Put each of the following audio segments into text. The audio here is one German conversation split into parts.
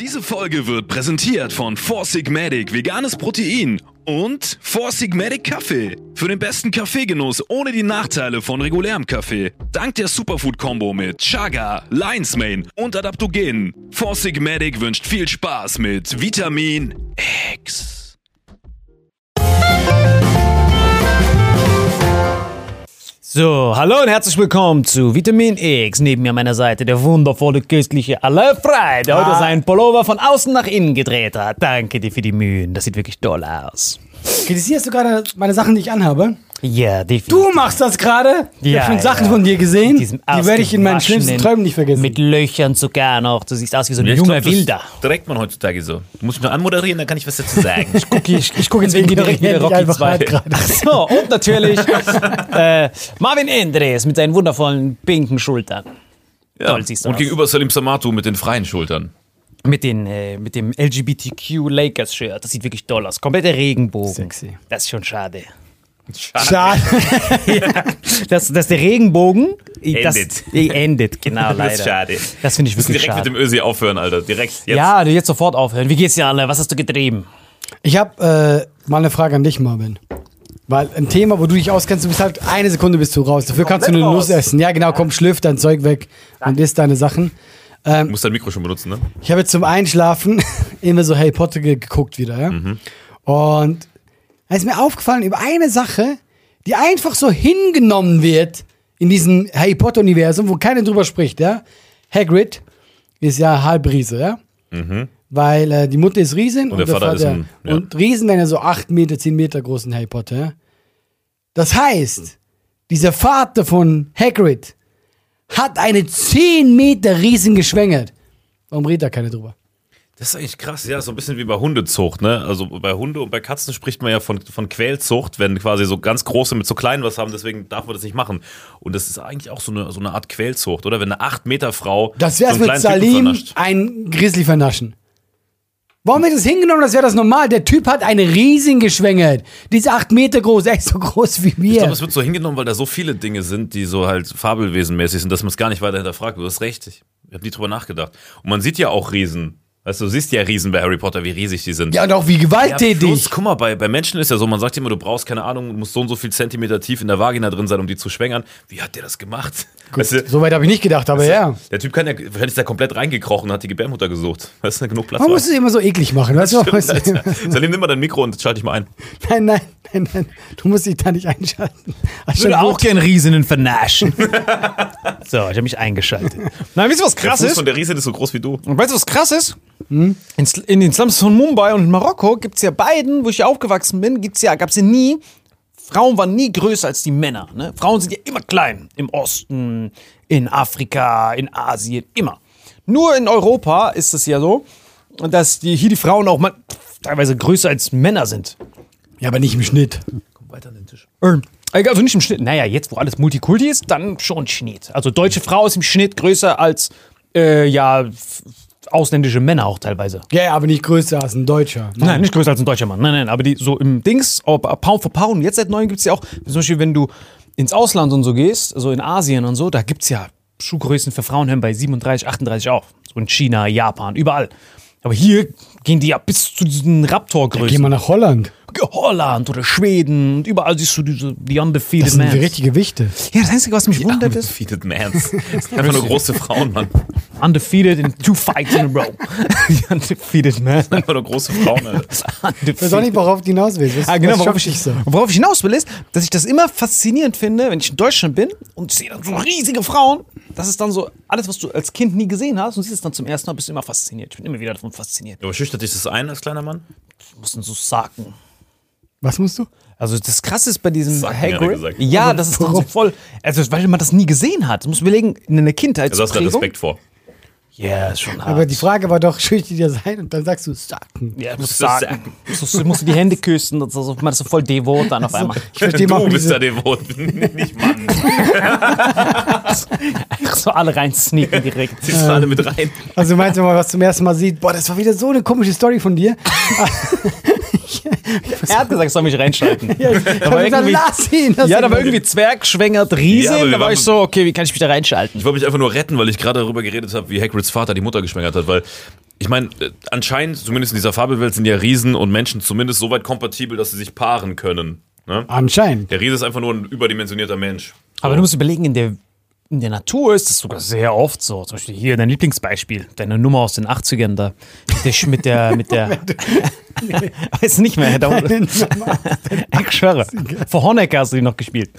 Diese Folge wird präsentiert von Four Sigmatic Veganes Protein und Four Sigmatic Kaffee. Für den besten Kaffeegenuss ohne die Nachteile von regulärem Kaffee. Dank der Superfood-Kombo mit Chaga, Lion's Mane und Adaptogenen. Four Sigmatic wünscht viel Spaß mit Vitamin X. So, hallo und herzlich willkommen zu Vitamin X. Neben mir an meiner Seite der wundervolle, köstliche Alain Frey, der heute seinen Pullover von außen nach innen gedreht hat. Danke dir für die Mühen. Das sieht wirklich toll aus. Kritisierst du gerade meine Sachen, die ich anhabe? Ja, definitiv. Du machst das gerade? Ich Ja, habe schon Sachen ja. von dir gesehen. Diesem Die werde ich in meinen ausgewaschenen- schlimmsten Träumen nicht vergessen. Mit Löchern sogar noch. Du siehst aus wie so ein Ja, ich junger glaub, das Wilder. Trägt man heutzutage so. Du musst mich nur anmoderieren, dann kann ich was dazu sagen. Okay, ich, ich gucke jetzt wieder, direkt wieder Rocky einfach 2. hart gerade. Ach so, und natürlich äh, Marvin Endres mit seinen wundervollen pinken Schultern. ja. Toll siehst du Und aus. gegenüber Salim Samatu mit den freien Schultern. Mit, den, äh, mit dem LGBTQ Lakers Shirt. Das sieht wirklich toll aus. Kompletter Regenbogen. Sexy. Das ist schon schade. Schade. Dass, dass der Regenbogen das, Endet. äh, endet, genau, leider. Das ist schade. Das finde ich wirklich direkt schade. mit dem Ösi aufhören, Alter. Direkt jetzt. ja, du jetzt sofort aufhören. Wie geht's dir, alle? Was hast du getrieben? Ich habe äh, mal eine Frage an dich, Marvin. Weil ein Thema, wo du dich auskennst, du bist halt eine Sekunde bist du raus. Dafür kannst du eine Nuss essen. Ja, genau, komm, schlürf dein Zeug weg und isst deine Sachen. Du musst dein Mikro schon benutzen, ne? Ich habe jetzt zum Einschlafen immer so Harry Potter ge- geguckt wieder, ja. Und da ist mir aufgefallen über eine Sache, die einfach so hingenommen wird in diesem Harry Potter Universum, wo keiner drüber spricht, ja. Hagrid ist ja Halbriese, ja. Weil äh, die Mutter ist Riesin und, der Vater ist ein- ja. und Riesen werden ja so 8 Meter, 10 Meter groß in Harry Potter, ja. Das heißt, dieser Vater von Hagrid hat eine 10 Meter Riesen geschwängert. Warum redet da keiner drüber? Das ist eigentlich krass, ja, so ein bisschen wie bei Hundezucht, ne? Also bei Hunde und bei Katzen spricht man ja von, von Quälzucht, wenn quasi so ganz große mit so kleinen was haben, deswegen darf man das nicht machen. Und das ist eigentlich auch so eine, so eine Art Quälzucht, oder? Wenn eine 8-Meter-Frau Das wär's so mit Salim ein Grizzly vernaschen. Warum wird das hingenommen? Das wäre das normal. Der Typ hat eine Riesin geschwängert. Die ist acht Meter groß, echt so groß wie Ich wir. glaube, es wird so hingenommen, weil da so viele Dinge sind, die so halt fabelwesenmäßig sind, dass man es gar nicht weiter hinterfragt. Du hast recht, ich habe nie drüber nachgedacht. Und man sieht ja auch Riesen. Weißt du, du siehst ja Riesen bei Harry Potter, wie riesig die sind. ja, und auch wie Ja, gewalttätig. bloß, guck mal, bei, bei Menschen ist ja so, man sagt immer, du brauchst, keine Ahnung, du musst so und so viel Zentimeter tief in der Vagina drin sein, um die zu schwängern. Wie hat der das gemacht? Weißt du, so weit habe ich nicht gedacht, aber ja. der Typ kann ja, wahrscheinlich ist der komplett reingekrochen und hat die Gebärmutter gesucht. Weißt du, genug Platz. Man war. muss es immer so eklig machen, weißt du? Weißt du? Salim, nimm mal dein Mikro und schalte dich mal ein. Nein, nein, nein, nein. Du musst dich da nicht einschalten. Ich würde auch gern Riesinnen vernaschen. so, ich habe mich eingeschaltet. Nein, wisst ihr, was Der krass Fuß ist? von der Riese ist so groß wie du. Und weißt du, was krass ist? In, Sl- in den Slums von Mumbai und in Marokko gibt es ja beiden, wo ich ja aufgewachsen bin, gibt's ja, gab es ja nie, Frauen waren nie größer als die Männer. Ne? Frauen sind ja immer klein. Im Osten, in Afrika, in Asien, immer. Nur in Europa ist es ja so, dass die, hier die Frauen auch mal teilweise größer als Männer sind. Ja, aber nicht im Schnitt. Komm weiter an den Tisch. Ähm, Also nicht im Schnitt. Naja, jetzt, wo alles Multikulti ist, dann schon Schnitt. Also deutsche Frau ist im Schnitt größer als äh, ja ausländische Männer auch teilweise. Ja, ja, aber nicht größer als ein Deutscher. Nein, nicht größer als ein deutscher Mann. Nein, nein, aber die so im Dings, ob, Pound for Pound. Jetzt seit neuem gibt es ja auch, zum Beispiel, wenn du ins Ausland und so gehst, also in Asien und so, da gibt es ja Schuhgrößen für Frauen hören bei 37, 38 auf. So in China, Japan, überall. Aber hier gehen die ja bis zu diesen Geh Raptor-Größen. mal nach Holland. Holland oder Schweden und überall siehst du diese The Undefeated Das sind Mans. die richtige Wichte. Ja, das Einzige, was mich wundert, ist Undefeated Mans. Das sind einfach nur große Frauen, Mann. undefeated in two fights in a row. The undefeated man. Einfach nur große Frauen, Alter. Ich weiß auch nicht, worauf du hinaus willst. Was, Ah, genau, was worauf ich, so? worauf ich hinaus will, ist, dass ich das immer faszinierend finde, wenn ich in Deutschland bin und sehe dann so riesige Frauen. Das ist dann so alles, was du als Kind nie gesehen hast und siehst es dann zum ersten Mal, bist du immer fasziniert. Ich bin immer wieder davon fasziniert. Aber schüchtert dich das ein als kleiner Mann? Ich muss dann so sagen. Was musst du? Also das Krasse ist bei diesem er Hagrid. gesagt. Ja, das ist dann so voll. Also weil man das nie gesehen hat. Du musst überlegen, in einer Kindheit. Also hast du Respekt vor. Ja, ist schon hart. Aber die Frage war doch, schüchtert dir sein? Und dann sagst du, Sacken. ja, du musst das sagen. Du musst, du musst die Hände küssen und so, so, man ist so voll devot dann auf einmal. Ich verstehe du bist diese, da devot, nicht Mann. Einfach so alle rein sneaken direkt. Ziehst du alle mit rein. Also meinst du mal, was zum ersten Mal sieht? Boah, das war wieder so eine komische Story von dir. Er hat gesagt, ich soll mich reinschalten. Ja, Da war irgendwie- lass ihn. lass Ja, da war irgendwie Zwerg schwängert Riese. Ja, da war ich so, okay, wie kann ich mich da reinschalten? Ich wollte mich einfach nur retten, weil ich gerade darüber geredet habe, wie Hagrids Vater die Mutter geschwängert hat, weil ich meine, äh, anscheinend, zumindest in dieser Fabelwelt, sind ja Riesen und Menschen zumindest so weit kompatibel, dass sie sich paaren können. Ne? Anscheinend. Der Riese ist einfach nur ein überdimensionierter Mensch. Aber du musst überlegen, in der, in der Natur ist das sogar sehr oft so. Zum Beispiel hier dein Lieblingsbeispiel, deine Nummer aus den 80ern da. Mit der, mit der, mit der weiß nicht mehr. Da, ich schwöre. Vor Honecker hast du die noch gespielt.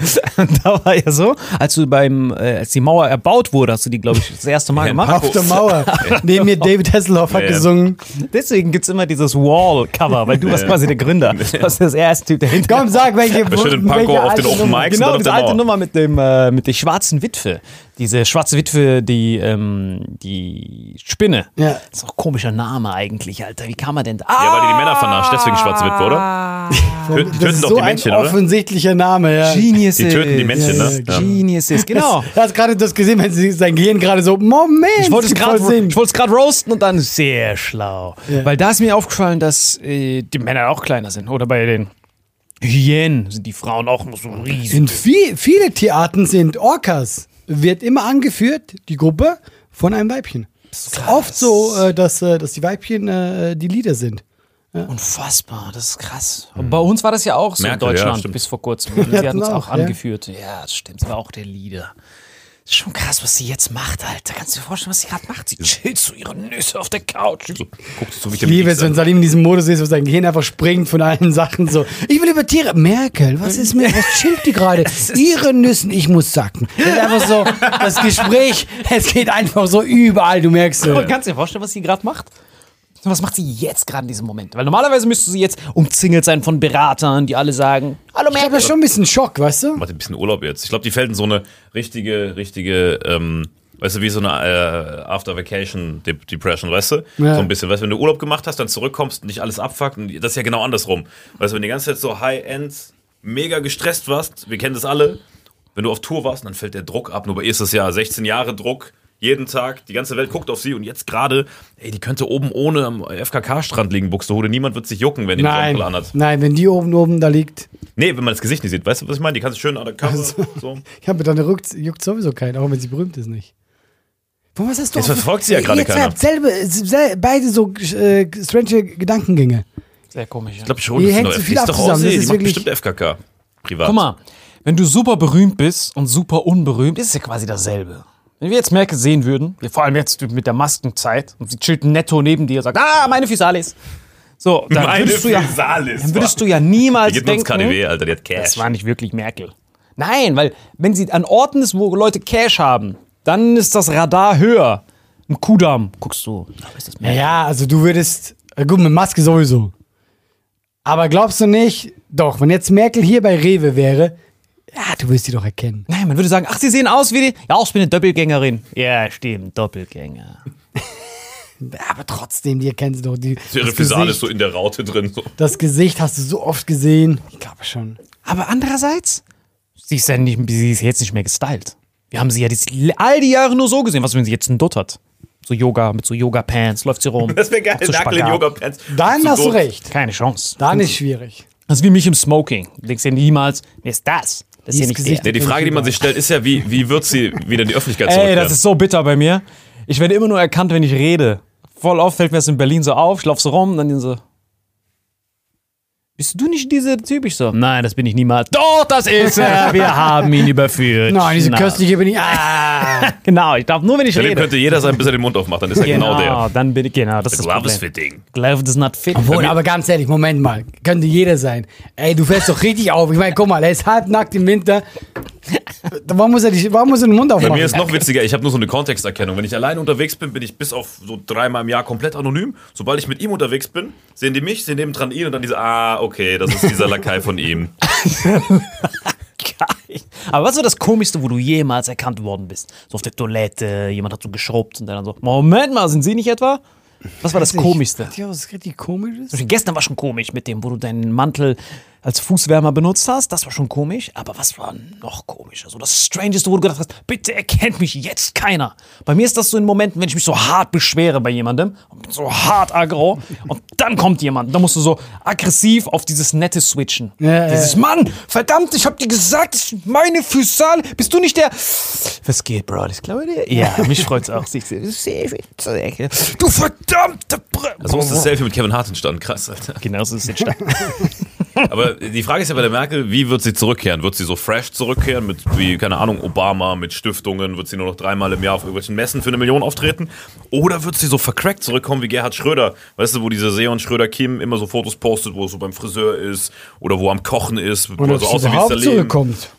Da war ja so, als du beim, äh, als die Mauer erbaut wurde, hast du die, glaube ich, das erste Mal gemacht. Paco. Auf der Mauer. Neben mir David Hasselhoff hat gesungen. Deswegen gibt es immer dieses Wall-Cover, weil du warst quasi der Gründer. Du warst das erste Typ dahinter. Komm, sag, welche welche Panko auf den Open. Mics. Genau, diese alte. Nummer mit, dem, äh, mit der schwarzen Witwe. Diese schwarze Witwe, die, ähm, die Spinne. Ja. Das ist auch ein komischer Name eigentlich, Alter. Wie kann man denn da? Ja, weil die die Männer vernascht, deswegen schwarze Witwe, oder? Die Das töten doch so die Männchen, ein oder? offensichtlicher Name, ja. Geniuses. Die töten die Männchen, ne? Ja. Geniuses, genau. Er hat gerade das gesehen, wenn sie sein Gehirn gerade so, Moment, Ich wollte es gerade Sinn. ich wollte es gerade roasten und dann sehr schlau. Weil da ist mir aufgefallen, dass äh, die Männer auch kleiner sind. Oder bei den Hyänen sind die Frauen auch nur so riesig. In viel, viele Tierarten sind Orcas, wird immer angeführt, die Gruppe, von einem Weibchen. Es ist oft so, äh, dass, äh, dass die Weibchen äh, die Leader sind. Unfassbar, das ist krass. Und bei uns war das ja auch so Merkel, in ja, Deutschland stimmt. bis vor kurzem. Sie hatten hatten es auch auch, ja. angeführt. Ja, das stimmt. Sie war auch der Leader. Schon krass, was sie jetzt macht, Alter. Kannst du dir vorstellen, was sie gerade macht? Sie chillt so ihre Nüsse auf der Couch. Guckst du so wie Ich liebe es, wenn Salim in diesem Modus ist, wo sein Gehirn einfach springt von allen Sachen so. Ich will über Tiere. Merkel, was ist mir, was chillt die gerade? Ihre Nüssen, ich muss sacken. Das ist einfach so, das Gespräch, es geht einfach so überall, du merkst es. kannst du dir vorstellen, was sie gerade macht? Was macht sie jetzt gerade in diesem Moment? Weil normalerweise müsste sie jetzt umzingelt sein von Beratern, die alle sagen, hallo Ich habe Merkel. ja schon ein bisschen Schock, weißt du? Macht ein bisschen Urlaub jetzt. Ich glaube, die fällt in so eine richtige, richtige ähm, Weißt du, wie so eine äh, After-Vacation-Depression, weißt du? Ja. So ein bisschen. Weißt du, wenn du Urlaub gemacht hast, dann zurückkommst und nicht alles abfuckt. Und das ist ja genau andersrum. Weißt du, wenn du die ganze Zeit so High-End, mega gestresst warst, wir kennen das alle, wenn du auf Tour warst, dann fällt der Druck ab. Nur bei ihr ist es ja 16 Jahre Druck, jeden Tag, die ganze Welt guckt auf sie und jetzt gerade, ey, die könnte oben ohne am FKK-Strand liegen, Buxtehude. Niemand wird sich jucken, wenn die eine Nein, Sonnenbrille anhat. nein, wenn die oben oben da liegt, Nee, wenn man das Gesicht nicht sieht. Weißt du, was ich meine? Die kannst du schön an der Kamera so. ich habe dann juckt, juckt sowieso keinen, auch wenn sie berühmt ist nicht. Von was hast du? Jetzt verfolgt sie ja gerade ihr keiner. habt selbe, sel, beide so äh, strange Gedankengänge. Sehr komisch. Ja. Ich glaube schon, das hängt so viel die ist ab doch zusammen, das die ist macht wirklich- bestimmt FKK. Privat. Guck mal, wenn du super berühmt bist und super unberühmt, ist es ja quasi dasselbe. Wenn wir jetzt Merkel sehen würden, vor allem jetzt mit der Maskenzeit, und sie chillt netto neben dir und sagt, ah, meine Physalis. So, dann Meine würdest, du ja, Physalis, dann würdest du ja niemals Die denken, KDW, Alter, die hat Cash. das war nicht wirklich Merkel. Nein, weil wenn sie an Orten ist, wo Leute Cash haben, dann ist das Radar höher. Im Kudamm guckst du? Naja, also du würdest, gut, mit Maske sowieso. Aber glaubst du nicht, doch, wenn jetzt Merkel hier bei Rewe wäre, ja, du wirst sie doch erkennen. Nein, man würde sagen, ach, sie sehen aus wie die. Ja, ich bin eine Doppelgängerin. Ja, stimmt, Doppelgänger. Aber trotzdem, die erkennen sie doch. Die, Ihre das, Physalis Gesicht, so in der Raute drin. So. das Gesicht hast du so oft gesehen. Ich glaube schon. Aber andererseits, sie ist ja nicht, sie ist jetzt nicht mehr gestylt. Wir haben sie ja dies, all die Jahre nur so gesehen. Was, wenn sie jetzt einen Dutt hat? So Yoga, mit so Yoga-Pants, läuft sie rum. Das wäre geil, so Spagat. Yoga-Pants. Dann Zu hast du recht. Keine Chance. Dann ist schwierig. Das ist wie mich im Smoking. Du denkst ja niemals, wer ist das? Das ist ja nicht der. Nee, die Frage, die man sich stellt, ist ja, wie, wie wird sie wieder in die Öffentlichkeit Ey, zurückkehren? das ist so bitter bei mir. Ich werde immer nur erkannt, wenn ich rede. Voll oft fällt mir das in Berlin so auf. Ich laufe so rum und dann so. Bist du nicht dieser Typ? Ich so, nein, das bin ich niemals. Doch, das ist er. Wir haben ihn überführt. Nein, diese Na. köstliche bin ich. Ah. Genau, ich darf nur, wenn ich Bei dem rede. könnte jeder sein, bis er den Mund aufmacht. Dann ist er genau, Genau, der. dann bin ich, genau, das ist das Glove is Problem. fitting. Glove does not fit. Obwohl, aber ganz ehrlich, Moment mal. Könnte jeder sein. Ey, du fällst doch richtig auf. Ich meine, guck mal, er ist halbnackt im Winter. Warum muss er, die, warum muss er den Mund Bei aufmachen? mir ist noch witziger, ich habe nur so eine Kontexterkennung. Wenn ich alleine unterwegs bin, bin ich bis auf so dreimal im Jahr komplett anonym. Sobald ich mit ihm unterwegs bin, sehen die mich, sehen nebendran ihn und dann diese, ah, okay, das ist dieser Lakai von ihm. Geil. Aber was war das Komischste, wo du jemals erkannt worden bist? So auf der Toilette, jemand hat so geschrubbt und dann so, Moment mal, sind Sie nicht etwa? Was war das Komischste? Ja, was richtig komisch ist? Gestern war schon komisch mit dem, wo du deinen Mantel als Fußwärmer benutzt hast. Das war schon komisch. Aber was war noch komischer? So das Strangeste, wo du gedacht hast, bitte erkennt mich jetzt keiner. Bei mir ist das so in Momenten, wenn ich mich so hart beschwere bei jemandem so hart aggro und dann kommt jemand. Dann musst du so aggressiv auf dieses Nette switchen. Ja, dieses ja. Mann, verdammt, ich hab dir gesagt, das sind meine Füße. Bist du nicht der... Was geht, Bro? Ich glaube dir. Ja, mich freut's auch. Du verdammte... Br So ist das Selfie mit Kevin Hart entstanden. Krass, Alter. Genau so ist es entstanden. Aber die Frage ist ja bei der Merkel, wie wird sie zurückkehren? Wird sie so fresh zurückkehren mit, wie, keine Ahnung, Obama, mit Stiftungen? Wird sie nur noch dreimal im Jahr auf irgendwelchen Messen für eine Million auftreten? Oder wird sie so vercrackt zurückkommen wie Gerhard Schröder? Weißt du, wo diese Seon Schröder-Kim immer so Fotos postet, wo er so beim Friseur ist oder wo er am Kochen ist, wo er so sie aussieht wie Salim. zurückkommt.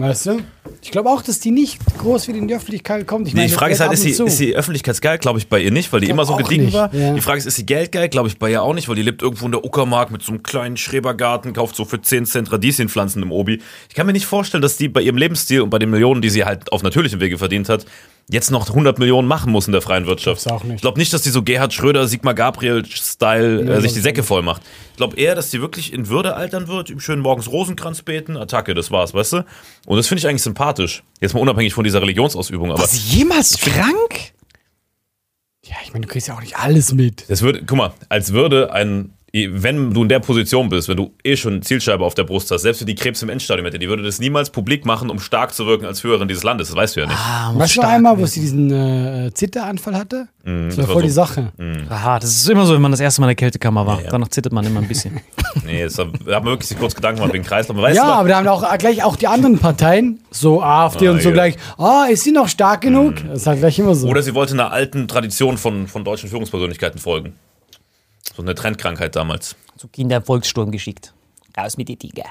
Weißt du? Ich glaube auch, dass die nicht groß wieder in die Öffentlichkeit kommt. Ich Nee, meine, die Frage ist halt, ist sie, ist sie öffentlichkeitsgeil? Glaube ich bei ihr nicht, weil die immer so gediegen war. ja. Die Frage ist, ist sie geldgeil? Glaube ich bei ihr auch nicht, weil die lebt irgendwo in der Uckermark mit so einem kleinen Schrebergarten, kauft so für 10 Cent Radieschenpflanzen im Obi. Ich kann mir nicht vorstellen, dass die bei ihrem Lebensstil und bei den Millionen, die sie halt auf natürlichem Wege verdient hat, jetzt noch 100 Millionen machen muss in der freien Wirtschaft. Ich glaube nicht, dass die so Gerhard Schröder, Sigmar Gabriel-Style äh, sich die Säcke voll macht. Ich glaube eher, dass die wirklich in Würde altern wird, schön morgens Rosenkranz beten, Attacke, das war's, weißt du? Und das finde ich eigentlich sympathisch. Jetzt mal unabhängig von dieser Religionsausübung, aber. Du jemals krank? Ja, ich meine, du kriegst ja auch nicht alles mit. Das würde, guck mal, als würde ein, wenn du in der Position bist, wenn du eh schon Zielscheibe auf der Brust hast, selbst wenn die Krebs im Endstadium hätte, die würde das niemals publik machen, um stark zu wirken als Führerin dieses Landes. Das weißt du ja nicht. Ah, Weißt du noch einmal, wo sie diesen äh, Zitteranfall hatte? das war das war voll die so- Sache. Aha, das ist immer so, wenn man das erste Mal in der Kältekammer war. Danach zittert man immer ein bisschen. Nee, das hat man wirklich sich kurz Gedanken gemacht wegen Kreislauf. Ja, du, aber da haben auch gleich auch die anderen Parteien, so AfD Ah, und so ja. gleich, ah, ist sie noch stark genug? Das ist halt gleich immer so. oder sie wollte einer alten Tradition von, von deutschen Führungspersönlichkeiten folgen. So eine Trendkrankheit damals. So Kinder im Volkssturm geschickt. Raus mit die Tiger.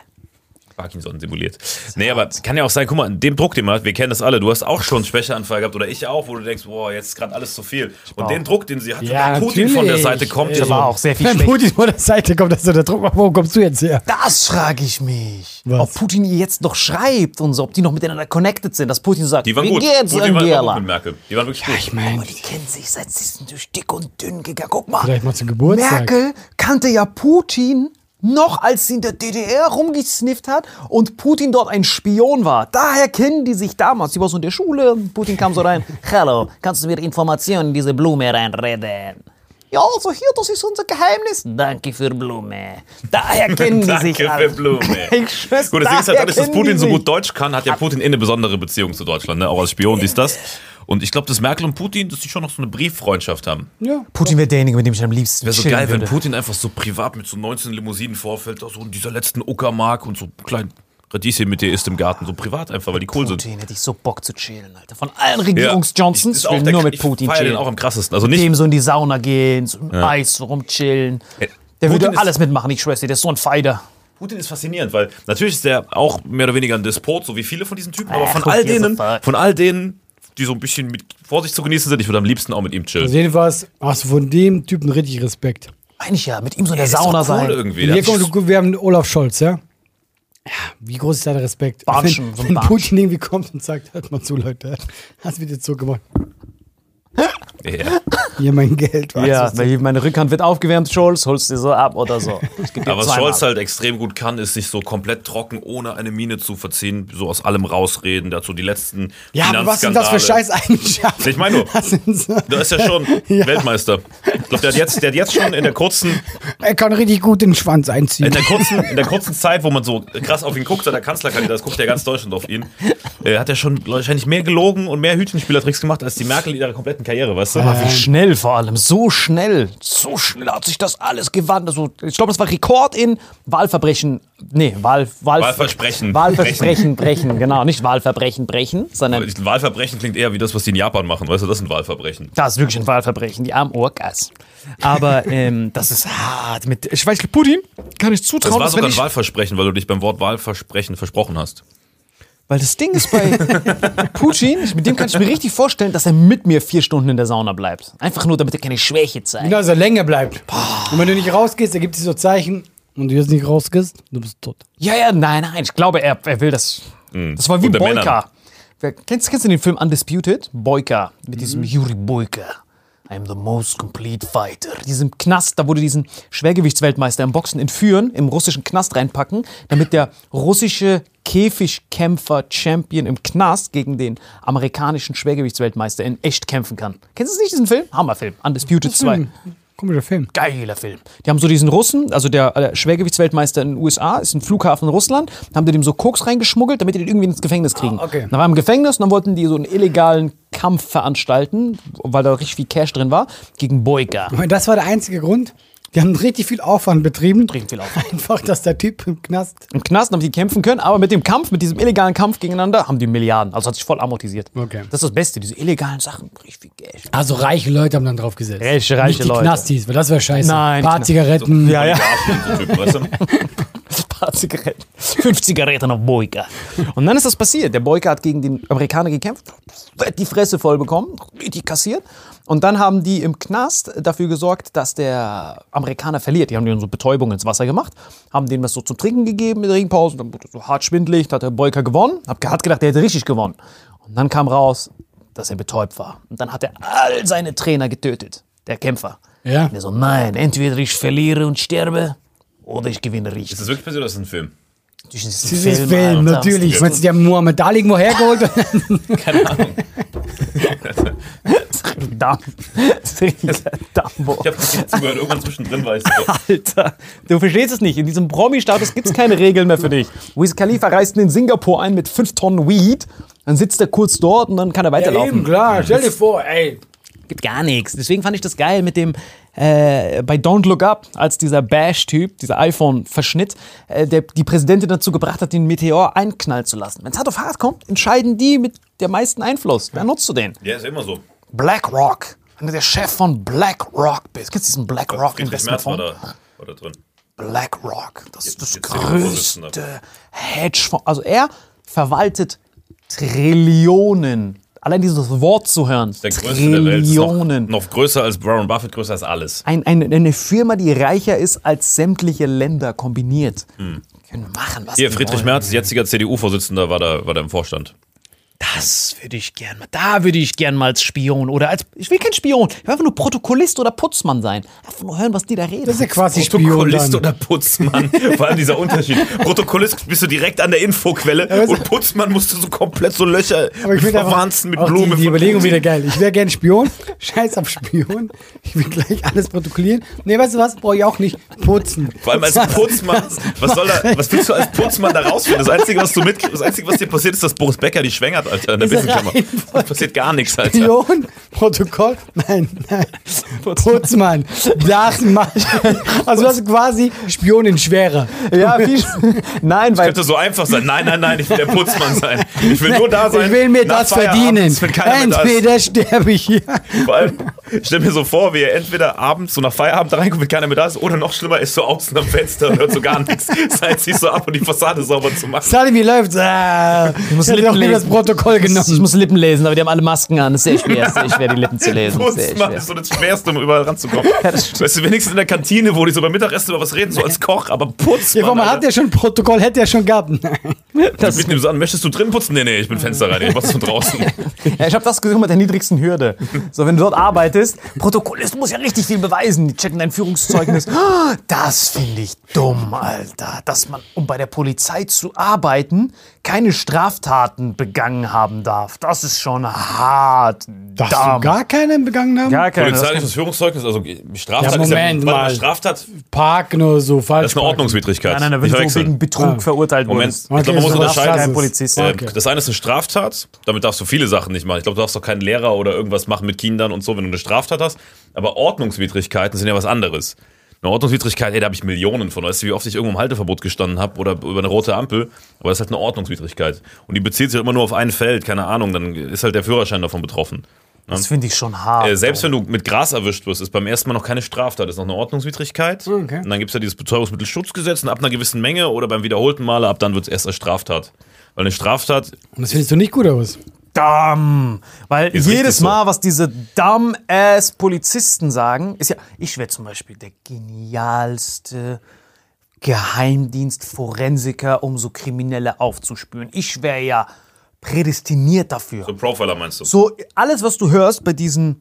Parkinson simuliert. Nee, aber kann ja auch sein, guck mal, in dem Druck, den man hat, wir kennen das alle, du hast auch schon einen Schwächeanfall gehabt oder ich auch, wo du denkst, boah, jetzt ist gerade alles zu viel. Und den Druck, den sie hat, Ja, wenn Putin von der. Seite kommt, ja Da war so, auch sehr viel Wenn Schwäche. Putin von der Seite kommt, dass so der Druck macht, wo kommst du jetzt her? Das frage ich mich. Was? Ob Putin ihr jetzt noch schreibt und so, ob die noch miteinander connected sind, dass Putin so sagt, die waren wie gut. geht's, Putin war gut mit Merkel. Die waren wirklich gut. Ich meine, Aber die kennen sich, seit sie sind durch dick und dünn gegangen. Guck mal, vielleicht mal zum Geburtstag. Merkel kannte ja Putin noch, als sie in der DDR rumgesnifft hat und Putin dort ein Spion war. Daher kennen die sich damals. Sie war so in der Schule und Putin kam so rein. Hallo, kannst du mir Informationen in diese Blume reinreden? Ja, also hier, das ist unser Geheimnis. Danke für Blume. Daher kennen die Danke sich für alle. Blume. Ich schwör's, Gut, das Ding ist halt, dadurch, dass Putin so gut Deutsch kann, hat ja Putin eh eine besondere Beziehung zu Deutschland, ne? auch als Spion, dies, das. Und ich glaube, dass Merkel und Putin, dass die schon noch so eine Brieffreundschaft haben. Ja. Putin wäre derjenige, mit dem ich am liebsten Wäre so chillen geil, wenn würde. Putin einfach so privat mit so 19 Limousinen vorfällt, so in dieser letzten Uckermark und so kleinen Radieschen mit dir isst im Garten, so privat einfach, weil die cool sind. Putin hätte ich so Bock zu chillen, Alter. Von allen Regierungs-Johnsons, Ist ich auch will der- nur mit ich Putin feier den chillen. auch am krassesten. Also Mit nicht, dem so in die Sauna gehen, so im Eis rumchillen. Der Putin würde ist- alles mitmachen, ich schwör's dir, der ist so ein Fighter. Putin ist faszinierend, weil natürlich ist der auch mehr oder weniger ein Despot, so wie viele von diesen Typen, aber Ach, von all denen, von all denen, die so ein bisschen mit Vorsicht zu genießen sind, ich würde am liebsten auch mit ihm chillen. Also jedenfalls hast du von dem Typen richtig Respekt. Eigentlich ja, mit ihm so in der Sauna cool sein. irgendwie. Hier kommt, wir haben Olaf Scholz, ja? Ja, wie groß ist da der Respekt? Batschen, wenn so wenn. Putin irgendwie kommt und sagt, hört mal zu, Leute, das wird jetzt so gemacht. Ja. Hier mein Geld, weißt Ja, meine Rückhand wird aufgewärmt, Scholz, holst du so ab oder so. Dir Aber was. Scholz halt extrem gut kann, ist sich so komplett trocken, ohne eine Miene zu verziehen, so aus allem rausreden, dazu die letzten Ja, aber was sind das für. Scheißeigenschaften? Ich meine nur, so? der ist ja schon Ja. Weltmeister. Ich glaube, der, hat jetzt- der hat jetzt schon in der kurzen, Er kann richtig gut den Schwanz einziehen. in der kurzen, in der kurzen Zeit, wo man so krass auf ihn guckt, so der Kanzlerkandidat, das guckt ja ganz Deutschland auf ihn, äh, hat er schon wahrscheinlich mehr gelogen und mehr Hütchenspielertricks gemacht als die Merkel in ihrer kompletten Karriere, weißt du? Aber wie schnell vor allem, so schnell, so schnell hat sich das alles gewandelt. Also, ich glaube, das war Rekord in Wahlverbrechen, nee, Wahl, Wahl, Wahlversprechen. Wahlversprechen brechen, genau, nicht Wahlverbrechen brechen, sondern Ein Wahlverbrechen klingt eher wie das, was die in Japan machen, weißt du, das sind Wahlverbrechen. das ist wirklich ein Wahlverbrechen, die armen Orcas. Aber ähm, das ist hart. Mit, ich weiß, Putin kann ich Das zutrauen, war dass wenn sogar ein Wahlversprechen, weil du dich beim Wort Wahlversprechen versprochen hast. Weil das Ding ist bei Putin, mit dem kann ich mir richtig vorstellen, dass er mit mir vier Stunden in der Sauna bleibt. Einfach nur, damit er keine Schwäche zeigt. Genau, dass er länger bleibt. Und wenn du nicht rausgehst, er gibt dir so Zeichen. Und du jetzt nicht rausgehst, du bist tot. Ja, ja, nein, nein, ich glaube, er, er will das. Das war wie Unter Boyka. Kennst, kennst du den Film Undisputed? Boyka, mit diesem Yuri Boyka. I'm the most complete fighter. Diesem Knast, da wurde diesen Schwergewichtsweltmeister im Boxen entführen, im russischen Knast reinpacken, damit der russische Käfigkämpfer-Champion im Knast gegen den amerikanischen Schwergewichtsweltmeister in echt kämpfen kann. Kennst du nicht, diesen Film? Hammerfilm. Undisputed 2 Komischer Film. geiler Film. Die haben so diesen Russen, also der, der Schwergewichtsweltmeister in den USA, ist ein Flughafen in Russland, haben die dem so Koks reingeschmuggelt, damit die den irgendwie ins Gefängnis kriegen. Ah, okay. Dann war im Gefängnis und dann wollten die so einen illegalen Kampf veranstalten, weil da richtig viel Cash drin war, gegen Boyka. Und das war der einzige Grund. Die haben richtig viel Aufwand betrieben. Richtig viel Aufwand. Einfach, dass der Typ im Knast. Im Knast haben die kämpfen können, aber mit dem Kampf, mit diesem illegalen Kampf gegeneinander, haben die Milliarden. Also hat sich voll amortisiert. Okay. Das ist das Beste, diese illegalen Sachen, richtig viel Cash. Also reiche Leute haben dann drauf gesetzt. Reiche, reiche Nicht die Leute. Knastis, weil das wäre scheiße. Nein, Ein paar Zigaretten. Ja, ja. paar Zigaretten. Fünf Zigaretten auf Boyka. Und dann ist das passiert. Der Boyka hat gegen den Amerikaner gekämpft, hat die Fresse voll bekommen, richtig kassiert. Und dann haben die im Knast dafür gesorgt, dass der Amerikaner verliert. Die haben ihm so Betäubung ins Wasser gemacht, haben dem was so zu trinken gegeben in der Ringpause. Dann wurde so hart schwindelig, dann hat der Boyka gewonnen. Hab- Hat gedacht, der hätte richtig gewonnen. Und dann kam raus, dass er betäubt war. Und dann hat er all seine Trainer getötet, der Kämpfer. Ja. Und er so, nein, entweder ich verliere und sterbe oder ich gewinne richtig. Ist das wirklich passiert oder ist das ein Film? Dieses Dieses Film, natürlich. Meinst du, die haben Muhammad Ali irgendwo hergeholt? Keine Ahnung. Damm. Dumbo. Ich habe nicht zugehört, irgendwann zwischendrin war ich so. Alter, du verstehst es nicht. In diesem Promi-Status gibt es keine Regeln mehr für dich. Wiz Khalifa reist in Singapur ein mit 5 Tonnen Weed, dann sitzt er kurz dort und dann kann er weiterlaufen. klar. Stell dir vor, ey. gibt gar nichts. Deswegen fand ich das geil mit dem, äh, bei Don't Look Up, als dieser Bash-Typ, dieser iPhone-Verschnitt, äh, der die Präsidentin dazu gebracht hat, den Meteor einknallen zu lassen. Wenn es hart auf hart kommt, entscheiden die mit der meisten Einfluss. Wer nutzt du den? Ja, ist immer so. BlackRock. Wenn du der Chef von BlackRock bist. Kennst du diesen BlackRock war Investmentfonds? da, war da drin. BlackRock. Das ist das größte Hedgefonds. Also er verwaltet Trillionen. Allein dieses Wort zu hören. Der größte der Welt ist noch, noch größer als Warren Buffett, größer als alles. Ein, ein, eine Firma, die reicher ist als sämtliche Länder kombiniert. Können machen, was Hm. Hier, Friedrich wollen. Merz, jetziger CDU-Vorsitzender, war da, war da im Vorstand. Das würde ich gern mal. Da würde ich gern mal als Spion oder als. Ich will kein Spion. Ich will einfach nur Protokollist oder Putzmann sein. Einfach nur hören, was die da reden. Das ist ja quasi Spion Protokollist dann. oder Putzmann. Vor allem dieser Unterschied. Protokollist bist du direkt an der Infoquelle du- und Putzmann musst du so komplett so Löcher verwanzen mit Blumen. die, die Überlegung wieder geil. Ich wäre gern Spion. Scheiß auf Spion. Ich will gleich alles protokollieren. Nee, weißt du was? Brauche ich auch nicht. Putzen. Vor allem als Putzmann. Was, soll da, was willst du als Putzmann da rausfinden? Das Einzige, was du mit, das Einzige, was dir passiert, ist, dass Boris Becker die schwängert, Alter, in der. Da passiert gar nichts, Alter. Spion, Protokoll, nein, nein, Putzmann, das macht. Also du hast quasi Spionin schwerer. Ja, viel, nein, weil. Könnte so einfach sein. Nein, nein, nein, ich will der Putzmann sein. Ich will nur da sein. Ich will mir nach das verdienen. Entweder sterbe ich hier. Vor allem, stell mir so vor, wie er entweder abends so nach Feierabend da reinkommt, wenn keiner mehr da ist, oder noch schlimmer, ist so außen am Fenster und hört so gar nichts. Seit sich so ab, um die Fassade sauber zu machen. Sally, wie läuft's? Ah, ich muss auch lieber das lesen. Protokoll Ich genommen. muss Lippen lesen, aber die haben alle Masken an. Das ist sehr schwer. Ist sehr schwer, die Lippen zu lesen. Das ist so das Schwerste, um überall ranzukommen. weißt du, wenigstens in der Kantine, wo die so beim Mittagessen über was reden, so als Koch, aber Putzmann. Ja, man hat ja schon Protokoll, hätte ja schon gehabt. Das bieten ihm so an, möchtest du drin putzen? Nee, nee, ich bin Fenster rein, ich mach's von draußen. Ja, ich habe das gesucht mit der niedrigsten Hürde. So, wenn du dort arbeitest, Protokollist muss ja richtig viel beweisen. Die checken dein Führungszeugnis. Ah, Das finde ich dumm, Alter. Dass man, um bei der Polizei zu arbeiten, keine Straftaten begangen haben darf. Das ist schon hart. Dumm. du gar keinen begangen haben? Gar keine. Polizeiliches Führungszeugnis, also Straftat Ja, ist ja, Moment mal. Straftat, Park nur so falsch. das ist eine parken. Ordnungswidrigkeit. Nein, nein, da wird so wegen Betrug Ah. verurteilt Moment, ich glaube, man muss was unterscheiden. krasses. Polizist. Äh, Okay. Das eine ist eine Straftat, damit darfst du viele Sachen nicht machen. Ich glaube, du darfst doch keinen Lehrer oder irgendwas machen mit Kindern und so, wenn du eine Straftat hast. Aber Ordnungswidrigkeiten sind ja was anderes. Eine Ordnungswidrigkeit, ey, da habe ich Millionen von. Weißt du, wie oft ich irgendwo im Halteverbot gestanden habe oder über eine rote Ampel. Aber das ist halt eine Ordnungswidrigkeit. Und die bezieht sich halt immer nur auf ein Feld, keine Ahnung. Dann ist halt der Führerschein davon betroffen. Das finde ich schon hart. Äh, selbst wenn du mit Gras erwischt wirst, ist beim ersten Mal noch keine Straftat, ist noch eine Ordnungswidrigkeit. Okay. Und dann gibt es ja dieses Betäubungsmittelschutzgesetz und ab einer gewissen Menge oder beim wiederholten Male, ab dann wird es erst als Straftat. Weil eine Straftat, Und das findest du nicht gut aus. Dumm. Weil Ist jedes richtig so. Mal, was diese dumb-ass Polizisten sagen, ist ja, ich wäre zum Beispiel der genialste Geheimdienst-Forensiker, um so Kriminelle aufzuspüren. Ich wäre ja prädestiniert dafür. so Profiler meinst du? So, alles, was du hörst bei diesen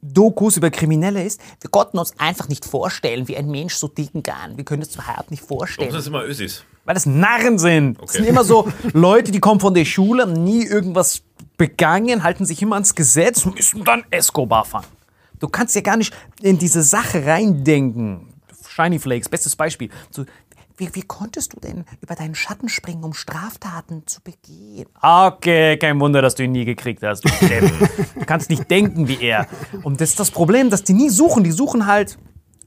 Dokus über Kriminelle ist, wir konnten uns einfach nicht vorstellen, wie ein Mensch so ticken kann. Wir können es überhaupt nicht Warum vorstellen. sind das immer Ösis? Weil das Narren sind. Das Okay. sind immer so Leute, die kommen von der Schule, haben nie irgendwas begangen, halten sich immer ans Gesetz und müssen dann Escobar fangen. Du kannst ja gar nicht in diese Sache reindenken. Shiny Flakes, bestes Beispiel. So, wie, wie konntest du denn über deinen Schatten springen, um Straftaten zu begehen? Okay, kein Wunder, dass du ihn nie gekriegt hast. Du, du kannst nicht denken wie er. Und das ist das Problem, dass die nie suchen. Die suchen halt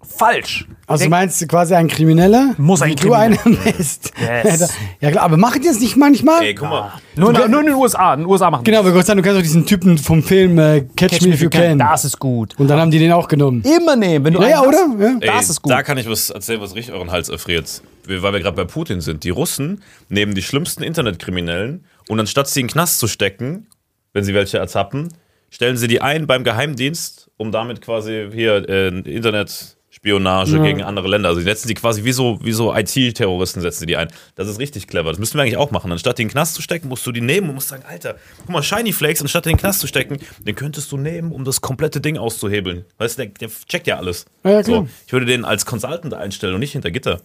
falsch. Also meinst du quasi ein Krimineller? Muss ein wie du einer Krimineller. bist. Yes. Ja klar, aber machen die das nicht manchmal? Ey, guck mal. Nur, nur in den USA. In den USA machen Genau, wir Gott sei Dank, du kennst doch diesen Typen vom Film äh, Catch, Me If You Can. Das ist gut. Und dann haben die den auch genommen. Immer nehmen, wenn du Ja, ja, oder? Ja. Das Ey, ist gut. Da kann ich was erzählen, was richtig euren Hals erfriert. Weil wir gerade bei Putin sind. Die Russen nehmen die schlimmsten Internetkriminellen und anstatt sie in den Knast zu stecken, wenn sie welche ertappen, stellen sie die ein beim Geheimdienst, um damit quasi hier äh, Internetspionage gegen andere Länder. Also die setzen sie quasi wie so, wie so IT-Terroristen setzen sie die ein. Das ist richtig clever. Das müssten wir eigentlich auch machen. Anstatt die in den Knast zu stecken, musst du die nehmen und musst sagen, Alter, guck mal, Shiny Flakes, anstatt den in den Knast zu stecken, den könntest du nehmen, um das komplette Ding auszuhebeln. Weißt du, der, der checkt ja alles. Ja, ja, klar. So, ich würde den als Consultant einstellen und nicht hinter Gitter.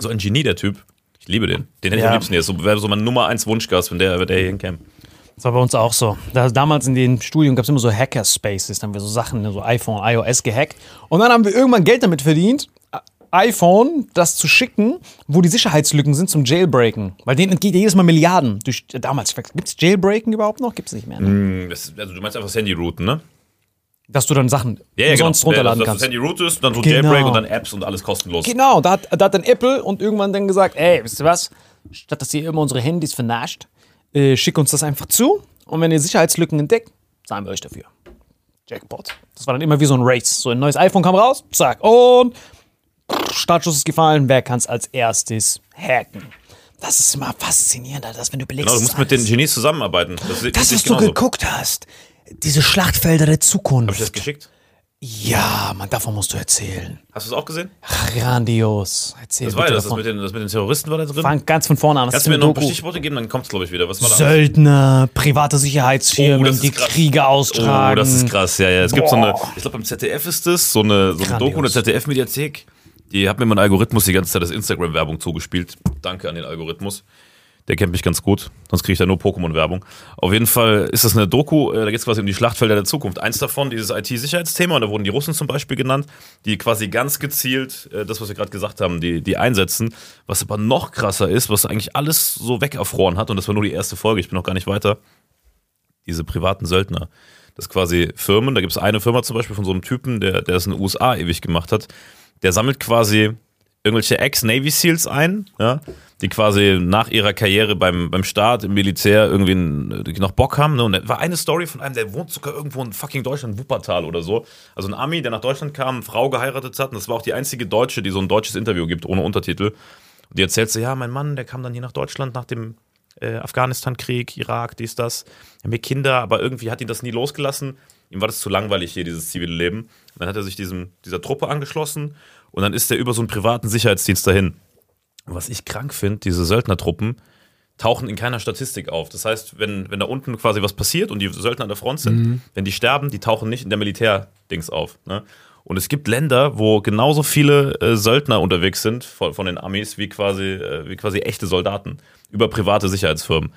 So ein Genie, der Typ. Ich liebe den. Den hätte ich Ja. am liebsten jetzt. So wäre so mein Nummer eins Wunschgast, wenn der, wenn der hier hinkäme. Das war bei uns auch so. Da, damals in den Studien gab es immer so Hackerspaces, da haben wir so Sachen, ne, so iPhone, iOS gehackt. Und dann haben wir irgendwann Geld damit verdient, äh, iPhone das zu schicken, wo die Sicherheitslücken sind zum Jailbreaken. Weil denen entgeht jedes Mal Milliarden. Durch, damals, gibt es Jailbreaken überhaupt noch? Gibt es nicht mehr. Ne? Hm, Das, also du meinst einfach das Handy routen, ne? Dass du dann Sachen Ja, ja, umsonst genau. runterladen ja, dass, kannst. Dass das Handy rootest, dann so Genau. Jailbreak und dann Apps und alles kostenlos. Genau, da hat, da hat dann Apple und irgendwann dann gesagt, ey, wisst ihr was, statt dass ihr immer unsere Handys vernascht, äh, schickt uns das einfach zu und wenn ihr Sicherheitslücken entdeckt, zahlen wir euch dafür. Jackpot. Das war dann immer wie so ein Race. So ein neues iPhone kam raus, zack, und Startschuss ist gefallen, wer kann es als erstes hacken? Das ist immer faszinierend, dass wenn du belegst. Genau, du das musst mit den Genies zusammenarbeiten. Das, Das, was du geguckt hast, diese Schlachtfelder der Zukunft. Hab ich das geschickt? ja, man, davon musst du erzählen. Hast du es auch gesehen? Grandios. Erzähl Das war ja das, das mit, den, das mit den Terroristen war da drin. Fang ganz von vorne an. Das Kannst du mir noch ein paar. Stichworte geben, dann kommt es, glaube ich, wieder. Was war da? Söldner, private Sicherheitsfirmen, Oh, das die krass. Kriege austragen. Oh, das ist krass, ja, ja. Es gibt so eine, Boah. ich glaube beim ZDF ist es, so eine, so eine Grandios. Doku in der ZDF-Mediathek. Die hat mir mein Algorithmus die ganze Zeit das Instagram-Werbung zugespielt. Danke an den Algorithmus. Der kennt mich ganz gut, sonst kriege ich da nur Pokémon-Werbung. Auf jeden Fall ist das eine Doku, äh, da geht es quasi um die Schlachtfelder der Zukunft. Eins davon, dieses IT-Sicherheitsthema, und da wurden die Russen zum Beispiel genannt, die quasi ganz gezielt, äh, das, was wir gerade gesagt haben, die, die einsetzen. Was aber noch krasser ist, was eigentlich alles so wegerfroren hat, und das war nur die erste Folge, ich bin noch gar nicht weiter, diese privaten Söldner. Das ist quasi Firmen, da gibt es eine Firma zum Beispiel von so einem Typen, der, der das in den USA ewig gemacht hat. Der sammelt quasi irgendwelche Ex-Navy Seals ein, ja, die quasi nach ihrer Karriere beim, beim Staat, im Militär irgendwie noch Bock haben. Ne? Und da war eine Story von einem, der wohnt sogar irgendwo in fucking Deutschland, Wuppertal oder so. Also ein Ami, der nach Deutschland kam, eine Frau geheiratet hat. Und das war auch die einzige Deutsche, die so ein deutsches Interview gibt, ohne Untertitel. Und die erzählt so, ja, mein Mann, der kam dann hier nach Deutschland nach dem äh, Afghanistan-Krieg, Irak, dies, das. Wir haben hier Kinder, aber irgendwie hat ihn das nie losgelassen. Ihm war das zu langweilig hier, dieses zivile Leben. Und dann hat er sich diesem, dieser Truppe angeschlossen und dann ist er über so einen privaten Sicherheitsdienst dahin. Und was ich krank finde, diese Söldnertruppen tauchen in keiner Statistik auf. Das heißt, wenn, wenn da unten quasi was passiert und die Söldner an der Front sind, wenn die sterben, die tauchen nicht in der Militärdings auf. Ne? Und es gibt Länder, wo genauso viele äh, Söldner unterwegs sind von, von den Armees wie quasi, äh, wie quasi echte Soldaten über private Sicherheitsfirmen.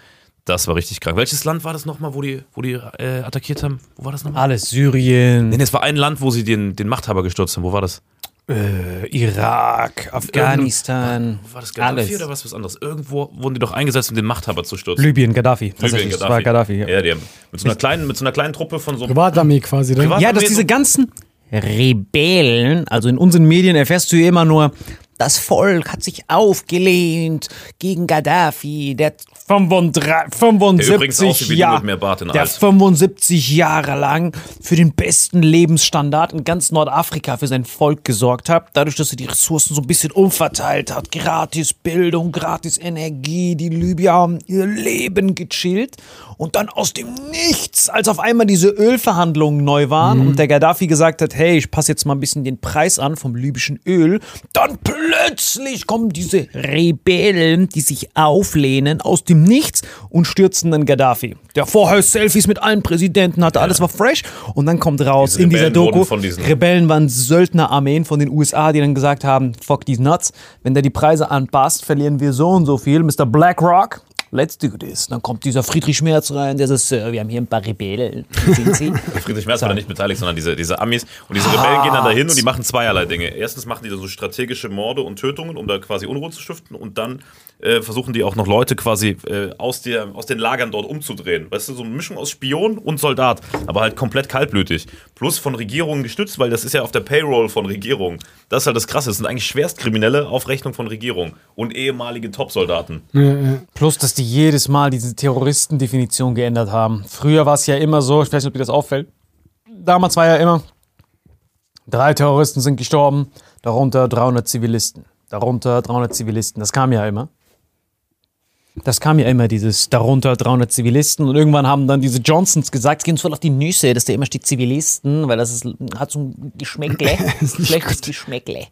Das war richtig krank. Welches Land war das nochmal, wo die, wo die äh, attackiert haben? Wo war das nochmal? Alles Syrien, nee, es war ein Land, wo sie den, den Machthaber gestürzt haben. Wo war das? Äh, Irak, Afghanistan, War das Gaddafi alles. oder was was anderes? Irgendwo wurden die doch eingesetzt, um den Machthaber zu stürzen. Libyen, Gaddafi. Libyen, Tatsächlich, das war Gaddafi. Ja. Ja, die haben mit so einer kleinen, mit so einer kleinen Truppe von so Privatarmee quasi, ne? Privat- Ja, dass diese ganzen Rebellen, also in unseren Medien erfährst du ja immer nur, das Volk hat sich aufgelehnt gegen Gaddafi, der 35, Der übrigens 75 aussieht wie du Jahre, der alt. 75 Jahre lang für den besten Lebensstandard in ganz Nordafrika für sein Volk gesorgt hat, dadurch, dass er die Ressourcen so ein bisschen umverteilt hat, gratis Bildung, gratis Energie, die Libyer haben ihr Leben gechillt. Und dann aus dem Nichts, als auf einmal diese Ölverhandlungen neu waren und der Gaddafi gesagt hat, hey, ich passe jetzt mal ein bisschen den Preis an vom libyschen Öl, dann plötzlich kommen diese Rebellen, die sich auflehnen aus dem Nichts und stürzen dann Gaddafi. Der vorher Selfies mit allen Präsidenten hatte, alles war fresh und dann kommt raus Diese in dieser Rebellen Doku, von diesen- Rebellen waren Söldnerarmeen von den USA, die dann gesagt haben, fuck these nuts, wenn der die Preise anpasst, verlieren wir so und so viel. Mr. BlackRock, let's do this. Dann kommt dieser Friedrich Merz rein, der sagt, Sir, wir haben hier ein paar Rebellen. Sind Sie? Friedrich Merz war da nicht beteiligt, sondern diese, diese Amis. Und diese Rebellen gehen dann dahin und die machen zweierlei Dinge. Erstens machen die da so strategische Morde und Tötungen, um da quasi Unruhe zu stiften. Und dann äh, versuchen die auch noch Leute quasi äh, aus, der, aus den Lagern dort umzudrehen. Weißt du, so eine Mischung aus Spion und Soldat. Aber halt komplett kaltblütig. Plus von Regierungen gestützt, weil das ist ja auf der Payroll von Regierungen. Das ist halt das Krasse. Das sind eigentlich Schwerstkriminelle auf Rechnung von Regierung. Und ehemalige Top-Soldaten. Plus, dass die jedes Mal diese Terroristendefinition geändert haben. Früher war es ja immer so, ich weiß nicht, ob dir das auffällt. Damals war ja immer, drei Terroristen sind gestorben, darunter 300 Zivilisten. Darunter 300 Zivilisten. Das kam ja immer. Das kam ja immer, dieses darunter 300 Zivilisten. Und irgendwann haben dann diese Johnsons gesagt, es geht uns voll auf die Nüsse, dass da immer steht Zivilisten, weil das ist, hat so ein Geschmäckle. Schlechtes Geschmäckle.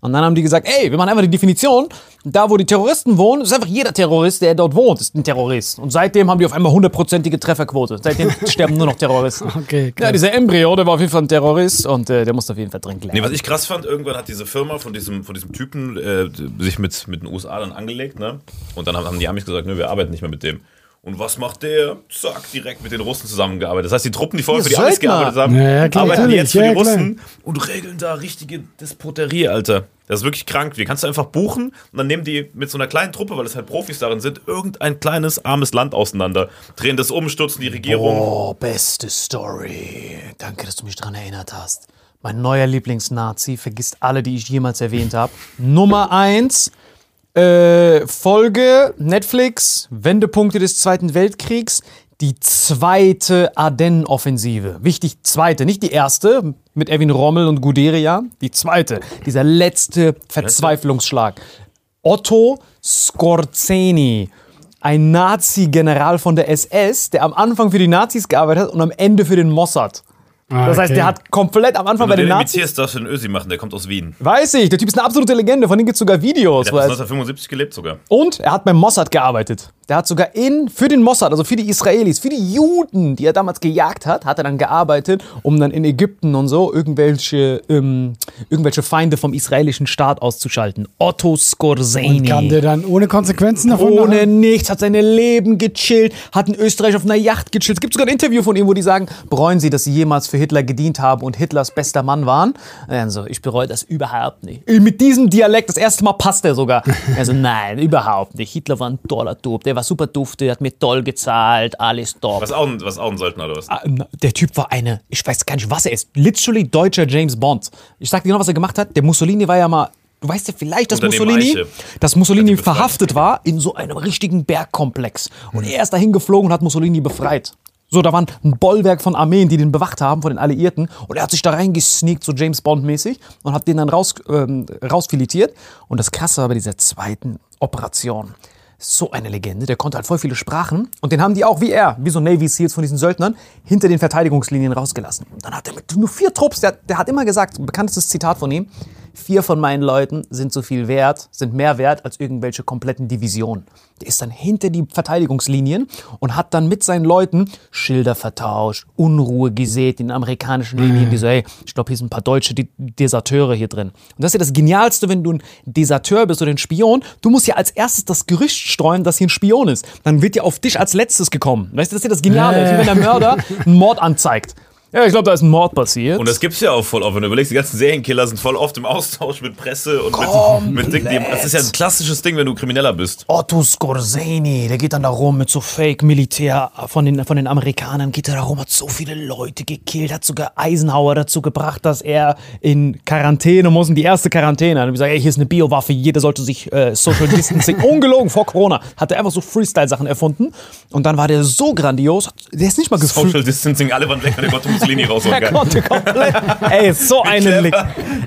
Und dann haben die gesagt, ey, wir machen einfach die Definition. Da, wo die Terroristen wohnen, ist einfach jeder Terrorist, der dort wohnt, ist ein Terrorist. Und seitdem haben die auf einmal hundertprozentige Trefferquote. Seitdem sterben nur noch Terroristen. Okay, krass. Ja, dieser Embryo, der war auf jeden Fall ein Terrorist und äh, der muss auf jeden Fall drin Nee, bleiben. was ich krass fand, irgendwann hat diese Firma von diesem, von diesem Typen äh, sich mit, mit den USA dann angelegt, ne? Und dann haben, haben die Amis gesagt, nö, wir arbeiten nicht mehr mit dem. Und was macht der? Zack, direkt mit den Russen zusammengearbeitet. Das heißt, die Truppen, die vorher für die Amis gearbeitet haben, Ja, ja, klar, arbeiten jetzt für Ja, die klar. Russen und regeln da richtige Despoterie, Alter. Das ist wirklich krank. Die kannst du einfach buchen und dann nehmen die mit so einer kleinen Truppe, weil das halt Profis darin sind, irgendein kleines, armes Land auseinander, drehen das um, stürzen die Regierung. Oh, beste Story. Danke, dass du mich daran erinnert hast. Mein neuer Lieblingsnazi, vergisst alle, die ich jemals erwähnt habe. Nummer eins, äh, Folge Netflix, Wendepunkte des Zweiten Weltkriegs, die zweite Ardennen-Offensive. Wichtig, zweite, nicht die erste. mit Erwin Rommel und Guderia. Die zweite, dieser letzte Verzweiflungsschlag. Otto Skorzeny, ein Nazi-General von der SS, der am Anfang für die Nazis gearbeitet hat und am Ende für den Mossad. Das heißt, okay. der hat komplett am Anfang bei Wenn den Nazis. imitierst, darfst du den Ösi machen, der kommt aus Wien. Weiß ich, der Typ ist eine absolute Legende, von dem gibt es sogar Videos. Der hat er- bis 1975 gelebt sogar. und er hat beim Mossad gearbeitet. Der hat sogar in, für den Mossad, also für die Israelis, für die Juden, die er damals gejagt hat, hat er dann gearbeitet, um dann in Ägypten und so irgendwelche, ähm, irgendwelche Feinde vom israelischen Staat auszuschalten. Otto Skorzeny. Kam der dann ohne Konsequenzen davon? Ohne nachher? nichts, hat seine Leben gechillt, hat in Österreich auf einer Yacht gechillt. Es gibt sogar ein Interview von ihm, wo die sagen, bereuen Sie, dass Sie jemals für Hitler gedient haben und Hitlers bester Mann waren? Also, ich bereue das überhaupt nicht. Mit diesem Dialekt, das erste Mal passt er sogar. Also, nein, überhaupt nicht. Hitler war ein toller Typ, der war super dufte, hat mir toll gezahlt, alles top. Was auch, was auch ein Söldner oder was? Ah, Der Typ war eine, ich weiß gar nicht, was er ist. Literally deutscher James Bond. Ich sag dir genau, was er gemacht hat. Der Mussolini war ja mal. Du weißt ja vielleicht, dass Mussolini, Eiche. dass Mussolini verhaftet war in so einem richtigen Bergkomplex. Und er ist dahin geflogen und hat Mussolini befreit. So, da war ein Bollwerk von Armeen, die den bewacht haben, von den Alliierten. Und er hat sich da reingesneakt, so James Bond-mäßig, und hat den dann raus, ähm, rausfiletiert. Und das Krasse war bei dieser zweiten Operation. So eine Legende, der konnte halt voll viele Sprachen. Und den haben die auch, wie er, wie so Navy Seals von diesen Söldnern, hinter den Verteidigungslinien rausgelassen. Und dann hat er mit nur vier Trupps, der, der hat immer gesagt, bekanntestes Zitat von ihm, vier von meinen Leuten sind so viel wert, sind mehr wert als irgendwelche kompletten Divisionen. Der ist dann hinter die Verteidigungslinien und hat dann mit seinen Leuten Schilder vertauscht, Unruhe gesät in amerikanischen Linien, die so, hey, ich glaube, hier sind ein paar deutsche De- Deserteure hier drin. Und das ist ja das Genialste, wenn du ein Deserteur bist oder ein Spion, du musst ja als erstes das Gerücht streuen, dass hier ein Spion ist. Dann wird ja auf dich als letztes gekommen. Weißt du, das ist ja das Geniale, wie wenn der Mörder einen Mord anzeigt. Ja, ich glaube, da ist ein Mord passiert. Und das gibt's ja auch voll oft. Wenn du überlegst, die ganzen Serienkiller sind voll oft im Austausch mit Presse und mit, mit Dingen. Das ist ja ein klassisches Ding, wenn du Krimineller bist. Otto Skorzeny, der geht dann da rum mit so Fake-Militär von den, von den Amerikanern, geht er da rum, hat so viele Leute gekillt, hat sogar Eisenhower dazu gebracht, dass er in Quarantäne muss, in die erste Quarantäne. Und gesagt, ey, hier ist eine Biowaffe, jeder sollte sich äh, Social Distancing, ungelogen, vor Corona, hat er einfach so Freestyle-Sachen erfunden. Und dann war der so grandios, der ist nicht mal gefreut. Social Distancing, alle waren weg und der konnte Mussolini raus. Er konnte komplett. Ey, so eine, Le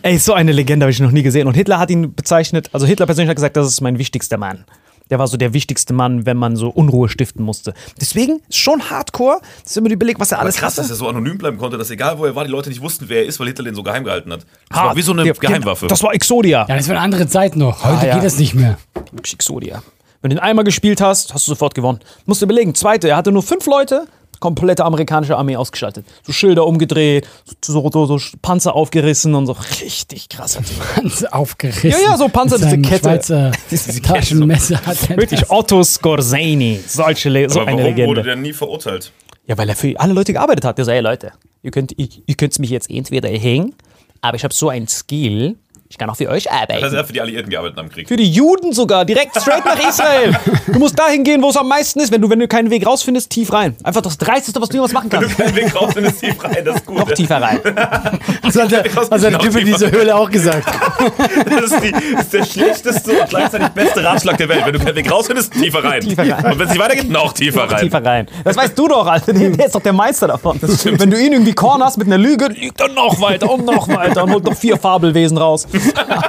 ey, so eine Legende habe ich noch nie gesehen. Und Hitler hat ihn bezeichnet, also Hitler persönlich hat gesagt, das ist mein wichtigster Mann. Der war so der wichtigste Mann, wenn man so Unruhe stiften musste. Deswegen ist schon hardcore. Das ist immer überlegt, was er Aber alles krass, dass hatte. er so anonym bleiben konnte, dass egal wo er war, die Leute nicht wussten, wer er ist, weil Hitler den so geheim gehalten hat. Das war wie so eine Der- Geheimwaffe. Das war Exodia. Ja, das war eine andere Zeit noch. Heute Ah, ja. geht das nicht mehr. Wirklich Exodia. Wenn du den einmal gespielt hast, hast du sofort gewonnen. Musst du überlegen. Zweite, er hatte nur fünf Leute, komplette amerikanische Armee ausgeschaltet. So Schilder umgedreht, so, so, so Panzer aufgerissen und so. Richtig krasser Typ. Ganz aufgerissen. Ja, ja, so Panzer, diese Kette. Schweizer Diese Taschenmesser hat er Wirklich das. Otto Skorzeny. Solche Le so eine warum wurde Legende. der nie verurteilt? Ja, weil er für alle Leute gearbeitet hat. Der so, hey Leute, ihr könnt, ihr, ihr könnt mich jetzt entweder hängen, aber ich habe so einen Skill, ich kann auch für euch arbeiten. Das ist er für die Alliierten gearbeitet am Krieg. Für die Juden sogar, direkt straight nach Israel. Du musst dahin gehen, wo es am meisten ist. Wenn du, wenn du keinen Weg rausfindest, tief rein. Einfach das Dreisteste, was du jemals machen Wenn du kannst. keinen Weg raus findest, tief rein, das ist gut. Noch tiefer rein. Das hat der, das hat Typ in dieser Höhle auch gesagt. Das ist, die, das ist der schlechteste und gleichzeitig beste Ratschlag der Welt. Wenn du keinen Weg raus findest, tiefer rein. Tiefer rein. Und wenn es nicht weitergeht, noch tiefer rein. Tiefer rein. Das weißt du doch, Alter. Der ist doch der Meister davon. Wenn du ihn irgendwie cornerst mit einer Lüge, lügt er noch weiter und noch weiter und holt noch vier Fabelwesen raus.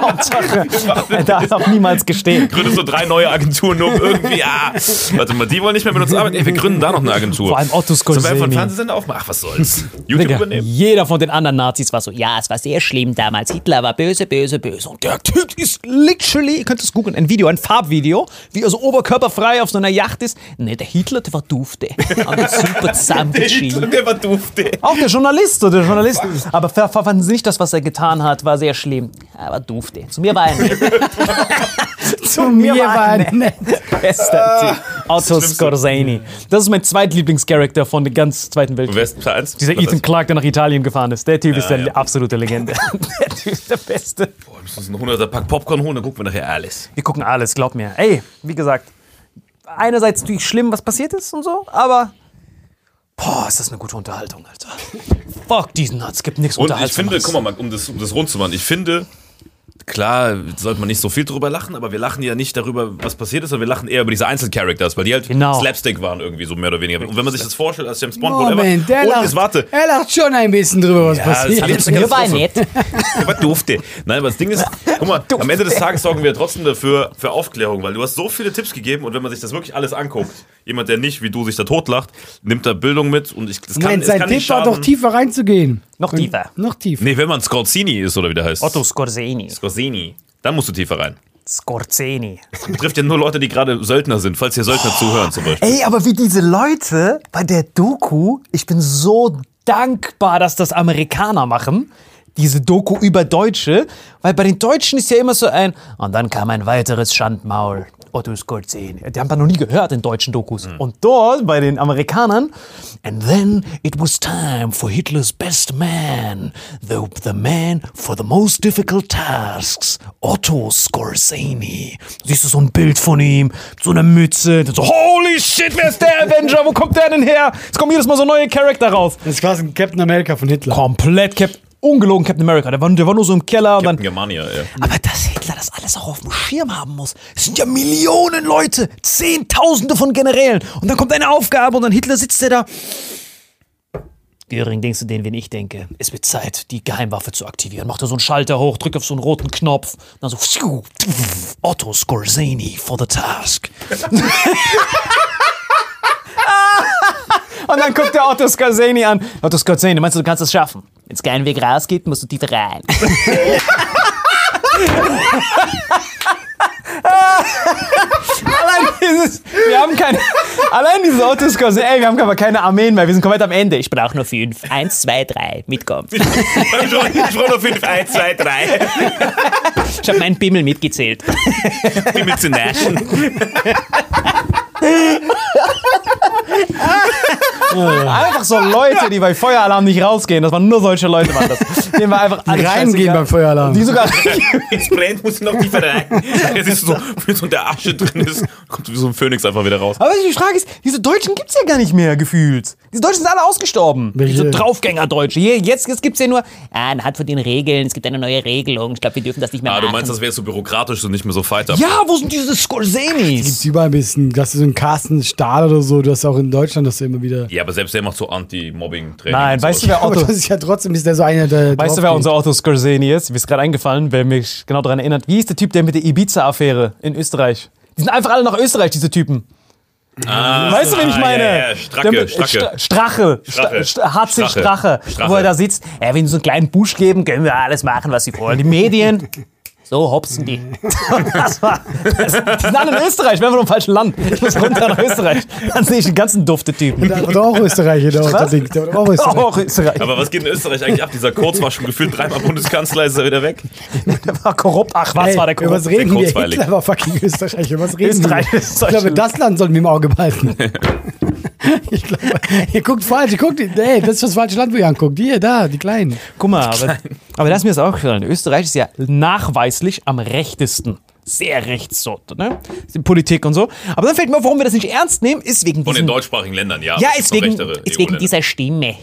Hauptsache, er darf niemals gestehen. Gründet so drei neue Agenturen, nur um irgendwie, ah, warte mal, die wollen nicht mehr mit uns arbeiten. Ey, wir gründen da noch eine Agentur. Vor allem Otto Sollen wir einfach einen Skorzeny. Fernsehsender aufmachen? Ach, was soll's. YouTube Digga, übernehmen. jeder von den anderen Nazis war so, ja, es war sehr schlimm damals. Hitler war böse, böse, böse. Und der Typ ist literally, ihr könnt es googeln, ein Video, ein Farbvideo, wie er so oberkörperfrei auf so einer Yacht ist. Ne, der Hitler, der war dufte. Haben wir super Der zusammengeschrieben. Hitler, der war der. Auch der Journalist, so der Journalist. Aber ver verfanden Sie nicht, das, was er getan hat, war sehr schlimm. Aber dufte. Zu mir war er nett. Zu mir war er nett. Bester Typ. Otto. Skorzeny. Das ist mein zweitlieblingscharakter von der ganz Zweiten Weltkrieg. Wer ist Teil 1? Dieser Ethan Clarke, der nach Italien gefahren ist. Der Typ ist der ja. absolute Legende. der Typ ist der Beste. Boah, wir müssen uns einen 100er Pack Popcorn holen, dann gucken wir nachher alles. Wir gucken alles, glaub mir. Ey, wie gesagt, einerseits natürlich schlimm, was passiert ist und so, aber boah, ist das eine gute Unterhaltung, Alter. Fuck diesen Nuts, gibt nichts Und ich finde, guck mal, um das, um das rund zu machen, ich finde, klar, sollte man nicht so viel drüber lachen, aber wir lachen ja nicht darüber, was passiert ist, sondern wir lachen eher über diese Einzelcharacters, weil die halt Genau. Slapstick waren irgendwie so mehr oder weniger. Und wenn man sich das vorstellt als James Bond, whatever, Moment, der und lacht, jetzt warte, er lacht schon ein bisschen drüber, was Ja, passiert. jetzt- Mir war nett. aber durfte. Nein, aber das Ding ist, guck mal, am Ende des Tages sorgen wir trotzdem dafür für Aufklärung, weil du hast so viele Tipps gegeben und wenn man sich das wirklich alles anguckt, jemand, der nicht wie du sich da totlacht, nimmt da Bildung mit und ich, das kann, es sein kann Tipp nicht war doch tiefer reinzugehen. Noch tiefer. Noch tiefer. Nee, wenn man Scorsini ist oder wie der heißt. Otto Scorseni. Scorsini. Dann musst du tiefer rein. Scorseni. Betrifft ja nur Leute, die gerade Söldner sind, falls hier Söldner zuhören zum Beispiel. Ey, aber wie diese Leute bei der Doku, ich bin so dankbar, dass das Amerikaner machen. Diese Doku über Deutsche, weil bei den Deutschen ist ja immer so ein, und dann kam ein weiteres Schandmaul. Otto Scorseni. Die haben wir noch nie gehört in deutschen Dokus. Und dort bei den Amerikanern, and then it was time for Hitlers best man, the, the man for the most difficult tasks, Otto Scorseni. Siehst du so ein Bild von ihm, so einer Mütze, so, holy shit, wer ist der Avenger? Wo kommt der denn her? Es kommen jedes Mal so neue Charakter raus. Das ist quasi ein Captain America von Hitler. Komplett Cap ungelogen Captain America. Der war, der war nur so im Keller und dann Captain Germania, ja. aber dass Hitler das alles auch auf dem Schirm haben muss. Es sind ja Millionen Leute, Zehntausende von Generälen. Und dann kommt eine Aufgabe und dann Hitler sitzt der da. Göring, denkst du den, wen ich denke? Es wird Zeit, die Geheimwaffe zu aktivieren. Macht er so einen Schalter hoch, drückt auf so einen roten Knopf. Dann so, pfiuh, pfiuh, Otto Scorseni for the task. Und dann guckt der Otto Scorseni an. Otto Scorseni, meinst du, du kannst das schaffen? Wenn es keinen Weg raus gibt, musst du tiefer rein. Allein dieses, wir haben keine, allein diese Otto Scorseni, ey, wir haben aber keine Armeen mehr, wir sind komplett am Ende. Ich brauche nur fünf. Eins, zwei, drei, mitkommen. Ich brauche noch 5, 1, 2, 3. Ich habe meinen Bimmel mitgezählt. Mit zu naschen. Einfach so Leute, die bei Feueralarm nicht rausgehen. Das waren nur solche Leute, waren das. Denen war einfach alles reingehen beim Feueralarm. Die sogar Jetzt brennt, muss noch tiefer rein. Jetzt ist so, wenn so der Asche drin ist, kommt wie so ein Phönix einfach wieder raus. Aber die Frage ist, diese Deutschen gibt's ja gar nicht mehr gefühlt. Diese Deutschen sind alle ausgestorben. Welche? Diese Draufgänger-Deutsche. Hier, Jetzt, jetzt gibt's ja nur, ah, anhand von den Regeln, es gibt eine neue Regelung. Ich glaube, wir dürfen das nicht mehr Ah, machen. du meinst, das wäre so bürokratisch und nicht mehr so fighter. ja, wo sind diese Gibt's Scorsenis? überall ein bisschen, das ist so ein Carsten Stahl oder so, du hast auch in Deutschland das ja immer wieder. Ja, aber selbst der macht so Anti-Mobbing-Training. Nein, und weißt du, wer Otto... das ist ja trotzdem, ist der so einer, der. Weißt du, wer unser Otto Scorseni ist? Mir ist gerade eingefallen, wer mich genau daran erinnert. Wie ist der Typ, der mit der Ibiza-Affäre in Österreich? Die sind einfach alle nach Österreich, diese Typen. weißt du, wen ich ah, meine? ja, ja, Stracke, Stracke. Strache. Strache. Sta- HC Strache. Strache. Strache. Wo er da sitzt. Ja, wenn sie so einen kleinen Busch geben, können wir alles machen, was sie wollen. Die Medien. So hopsen die. Das war, das, die sind alle in Österreich, wir haben nur im falschen Land. Ich muss runter nach Österreich. Dann sehe ich den ganzen dufte Typen. Der war doch auch Otto Ding. Der auch Österreich. Aber was geht in Österreich eigentlich ab? Dieser Kurz war schon gefühlt dreimal Bundeskanzler, ist er wieder weg. Der war korrupt. Ach, was Ey, war der über was korrupt? reden wir? kurzweilig. Hitler war fucking Österreicher. Was reden Österreich wir? ist Ich glaube, das Land sollten wir im Auge behalten. ich glaube, ihr guckt falsch. Ihr guckt, ey, das ist das falsche Land, wo ihr anguckt. Hier, da, die Kleinen. Guck mal, aber, aber das ist mir das auch gefallen. Österreich ist ja nachweislich am rechtesten. Sehr rechts so, ne? Die Politik und so. Aber dann fällt mir auf, warum wir das nicht ernst nehmen, ist wegen Von den deutschsprachigen Ländern, ja. ja, Es ist wegen, ist wegen dieser Stimme.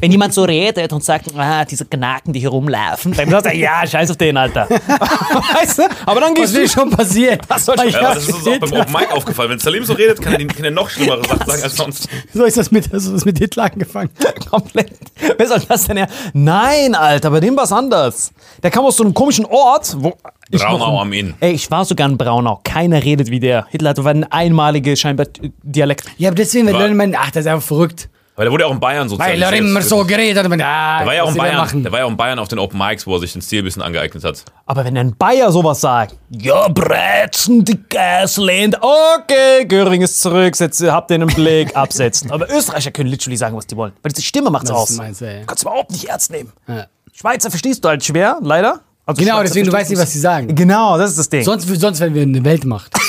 Wenn jemand so redet und sagt, ah, diese Knaken, die hier rumlaufen, dann sagt er, ja, scheiß auf den, Alter. weißt du? Aber dann Was gehst du ist schon passiert? Was soll ich- Ja, das ist uns auch beim Open Mic aufgefallen. Wenn Salim so redet, kann er, die, kann er noch schlimmere Sachen sagen als sonst. So ist das mit, so ist das mit Hitler angefangen. komplett. Wer soll das denn her? Nein, Alter, bei dem war's anders. Der kam aus so einem komischen Ort, wo. Ich Braunau am Inn. Ey, ich war sogar in Braunau. Keiner redet wie der. Hitler hatte eine einmalige scheinbar Dialekt. Ja, aber deswegen, wenn Leute meinen, ach, das ist einfach verrückt. Weil der wurde ja auch in Bayern Weil sozialisiert. er immer so geredet hat. und man, Ah, Der war ja auch was in er Bayern, machen? der war ja auch in Bayern auf den Open Mics, wo er sich den Stil ein bisschen angeeignet hat. Aber wenn ein Bayer sowas sagt, ja, Brezen, die Gasland, okay, Göring ist zurück, setze, habt den im Blick, absetzen. Aber Österreicher können literally sagen, was die wollen. Weil diese Stimme macht's Was aus. du meinst, ey. Du kannst überhaupt nicht ernst nehmen. Ja. Schweizer verstehst du halt schwer, leider. Also Genau, Schweizer deswegen, du weißt nicht, was sie sagen. Genau, das ist das Ding. Sonst, sonst wären wir eine Weltmacht.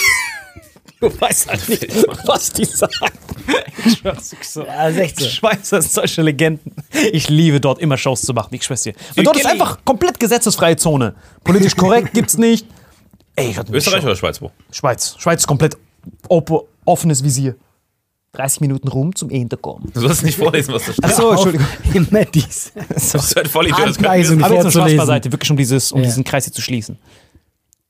Du weißt halt nicht, was die sagen. Ich schwör's dir so. Ja. Schweizer sind solche Legenden. Ich liebe dort immer Shows zu machen, ich schwör's dir. Und dort ist einfach komplett gesetzesfreie Zone. Politisch korrekt gibt's nicht. Ey, ich Österreich Show. oder Schweiz, wo? Schweiz. Schweiz ist komplett op offenes Visier. 30 Minuten rum zum Ende kommen. Du sollst nicht vorlesen, was da steht. Achso, Entschuldigung. Im Mattis. Das ist halt voll Idiot. Anweisung. Aber jetzt mal Spaß beiseite, wirklich um, dieses, um Ja. diesen Kreis hier zu schließen.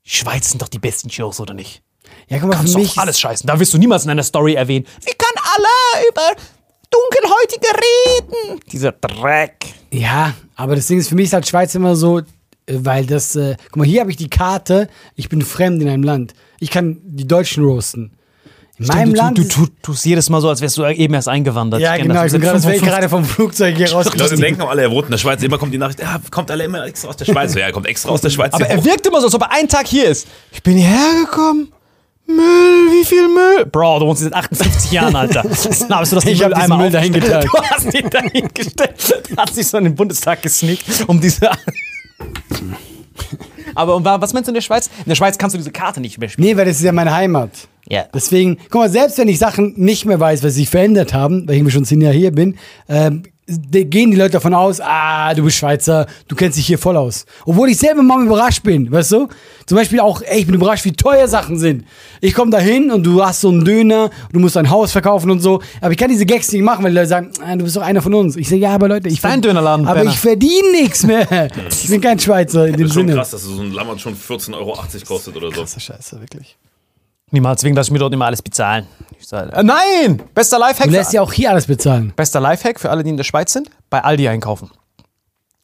Schweiz sind doch die besten Shows, oder nicht? Ja, guck mal, Kannst für mich. doch alles scheißen. Da wirst du niemals in einer Story erwähnen. Wir können alle über Dunkelhäutige reden. Dieser Dreck. Ja, aber das Ding ist, für mich ist halt Schweiz immer so, äh, weil das, äh, guck mal, hier habe ich die Karte, ich bin fremd in einem Land. Ich kann die Deutschen roasten. In meinem du, Land. du, du, tust jedes Mal so, als wärst du eben erst eingewandert. ja, genau, das. ich bin gerade, 55 gerade vom Flugzeug hier Die Leute denken auch alle, er wohnt in der Schweiz. Immer kommt die Nachricht, ja, kommt alle immer extra aus der Schweiz. Ja, er kommt extra aus der Schweiz. Aber er wirkt immer so, als ob er einen Tag hier ist. Ich bin hierher gekommen. Müll, wie viel Müll? Bro, du wohnst seit 58 Jahren, Alter. Dann hast du das Ich hab diesen Müll dahin getan. Du hast ihn dahin gestellt. Hast dich so in den Bundestag gesneakt, um diese. Aber und was meinst du in der Schweiz? In der Schweiz kannst du diese Karte nicht mehr spielen. Nee, weil das ist ja meine Heimat. Ja. Deswegen, guck mal, selbst wenn ich Sachen nicht mehr weiß, was sich verändert haben, weil ich schon zehn Jahre hier bin, ähm, gehen die Leute davon aus, ah, du bist Schweizer, du kennst dich hier voll aus. Obwohl ich selber mal überrascht bin, weißt du? Zum Beispiel auch, ey, ich bin überrascht, wie teuer Sachen sind. Ich komme da hin und du hast so einen Döner, du musst ein Haus verkaufen und so. Aber ich kann diese Gags nicht machen, weil die Leute sagen, ah, du bist doch einer von uns. Ich sage, ja, aber Leute, ich dein Dönerladen, Aber Penner. ich verdiene nichts mehr. ich bin kein Schweizer in dem Das ist schon Sinne. krass, dass so ein Lammert schon 14,80 Euro kostet oder so. Scheiße, wirklich. Niemals, wegen, dass ich mir dort immer alles bezahlen. Ich sage, äh, nein! Bester Lifehack. Du für- lässt ja auch hier alles bezahlen. Bester Lifehack für alle, die in der Schweiz sind: bei Aldi einkaufen.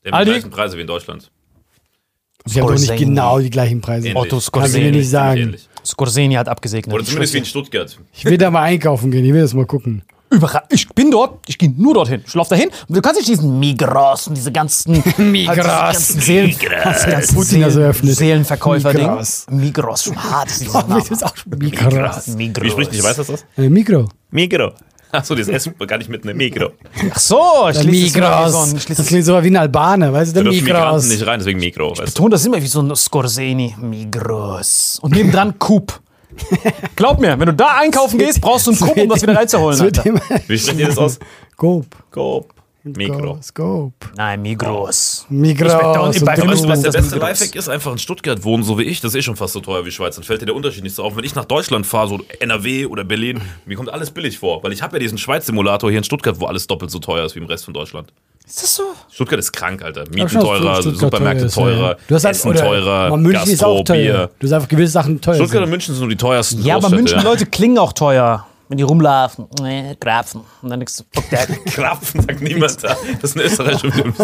Hat Aldi? die gleichen Preise wie in Deutschland. Sie haben doch nicht Scorsese. genau die gleichen Preise. Ähnlich. Otto Kannst du mir nicht sagen. Ähnlich. Scorsese hat abgesegnet. Oder zumindest wie in Stuttgart. Ich will da mal einkaufen gehen, ich will das mal gucken. Überra ich bin dort, ich gehe nur dorthin. Ich laufe dahin und du kannst nicht diesen Migros und diese ganzen Migros. diese ganzen Seelen, diese ganzen Putin das Seelen, eröffnet. Seelenverkäufer-Ding. Migros. Migros, schon hart ist Name. das ist auch schon Migros. Migros. Wie spricht nicht, weißt du das? Äh, Mikro. Migro. Achso, das S gar nicht mit einem Migro. Ach so, ich Der lese das immer wie so Migros. ich Das klingt so wie ein Albaner, weißt du, der Migranten Migros. nicht rein, deswegen Migro. Du? betone das immer wie so ein Scorsese. Migros. Und nebendran Coop. Glaub mir, wenn du da einkaufen gehst, brauchst du einen Coop, um das wieder reinzuholen. Wie spricht ihr das aus? Coop. Coop. Migro. Scope. Nein, Migros. Migros. Ich da und weißt du, was der Das beste. Lifehack ist? Einfach in Stuttgart wohnen, so wie ich. Das ist eh schon fast so teuer wie Schweiz. Dann fällt dir der Unterschied nicht so auf. Wenn ich nach Deutschland fahre, so NRW oder Berlin, mir kommt alles billig vor. Weil ich habe ja diesen Schweiz-Simulator hier in Stuttgart, wo alles doppelt so teuer ist wie im Rest von Deutschland. Ist das so? Stuttgart ist krank, Alter. Mieten teurer, Supermärkte ist, ja. teurer, Du hast halt- Essen oder- teurer, München ist Gastro, auch teuer. Bier. Du hast einfach gewisse Sachen teuer. Stuttgart und sind. München sind so die teuersten Ja, aber München ja. Leute klingen auch teuer, wenn die rumlaufen. Nee, Grapfen. Und dann denkst du, fuck that. Krapfen sagt niemand da. Das ist ein österreichischer Film.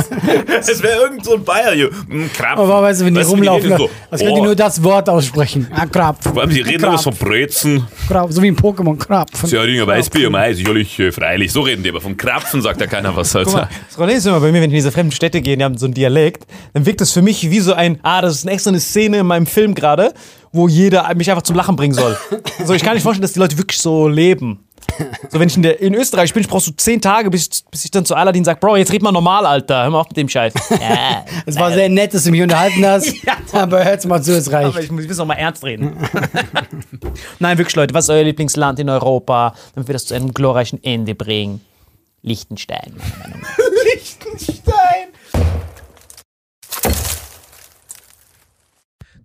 Es wäre irgend so ein Bayer hier. Mm, Krapfen. Aber weißt du, wenn die Weißt rumlaufen, so? als können die Oh. nur das Wort aussprechen. Ah, Krapf. Vor allem, die reden immer so von Brezen. Krapf. So wie ein Pokémon. Krapf. Seringer Weißbier am Eis, jährlich, äh, freilich. So reden die, aber vom Krapfen sagt ja keiner was. Guck mal, Alter. das Problem ist immer bei mir, wenn ich in diese fremden Städte gehe, die haben so einen Dialekt, dann wirkt das für mich wie so ein, ah, das ist eine extra eine Szene in meinem Film gerade, wo jeder mich einfach zum Lachen bringen soll. so, ich kann nicht vorstellen, dass die Leute wirklich so leben. So, wenn ich in, der, in Österreich bin, ich brauche so zehn Tage, bis, ich- bis ich dann zu Aladdin sage, Bro, jetzt red mal normal, Alter. Hör mal auf mit dem Scheiß. ja, Es war sehr nett, dass du mich unterhalten hast. aber hör's mal zu, es aber reicht. ich muss, ich muss noch mal ernst reden. Nein, wirklich, Leute, was ist euer Lieblingsland in Europa, damit wir das zu einem glorreichen Ende bringen? Liechtenstein, meiner Meinung nach.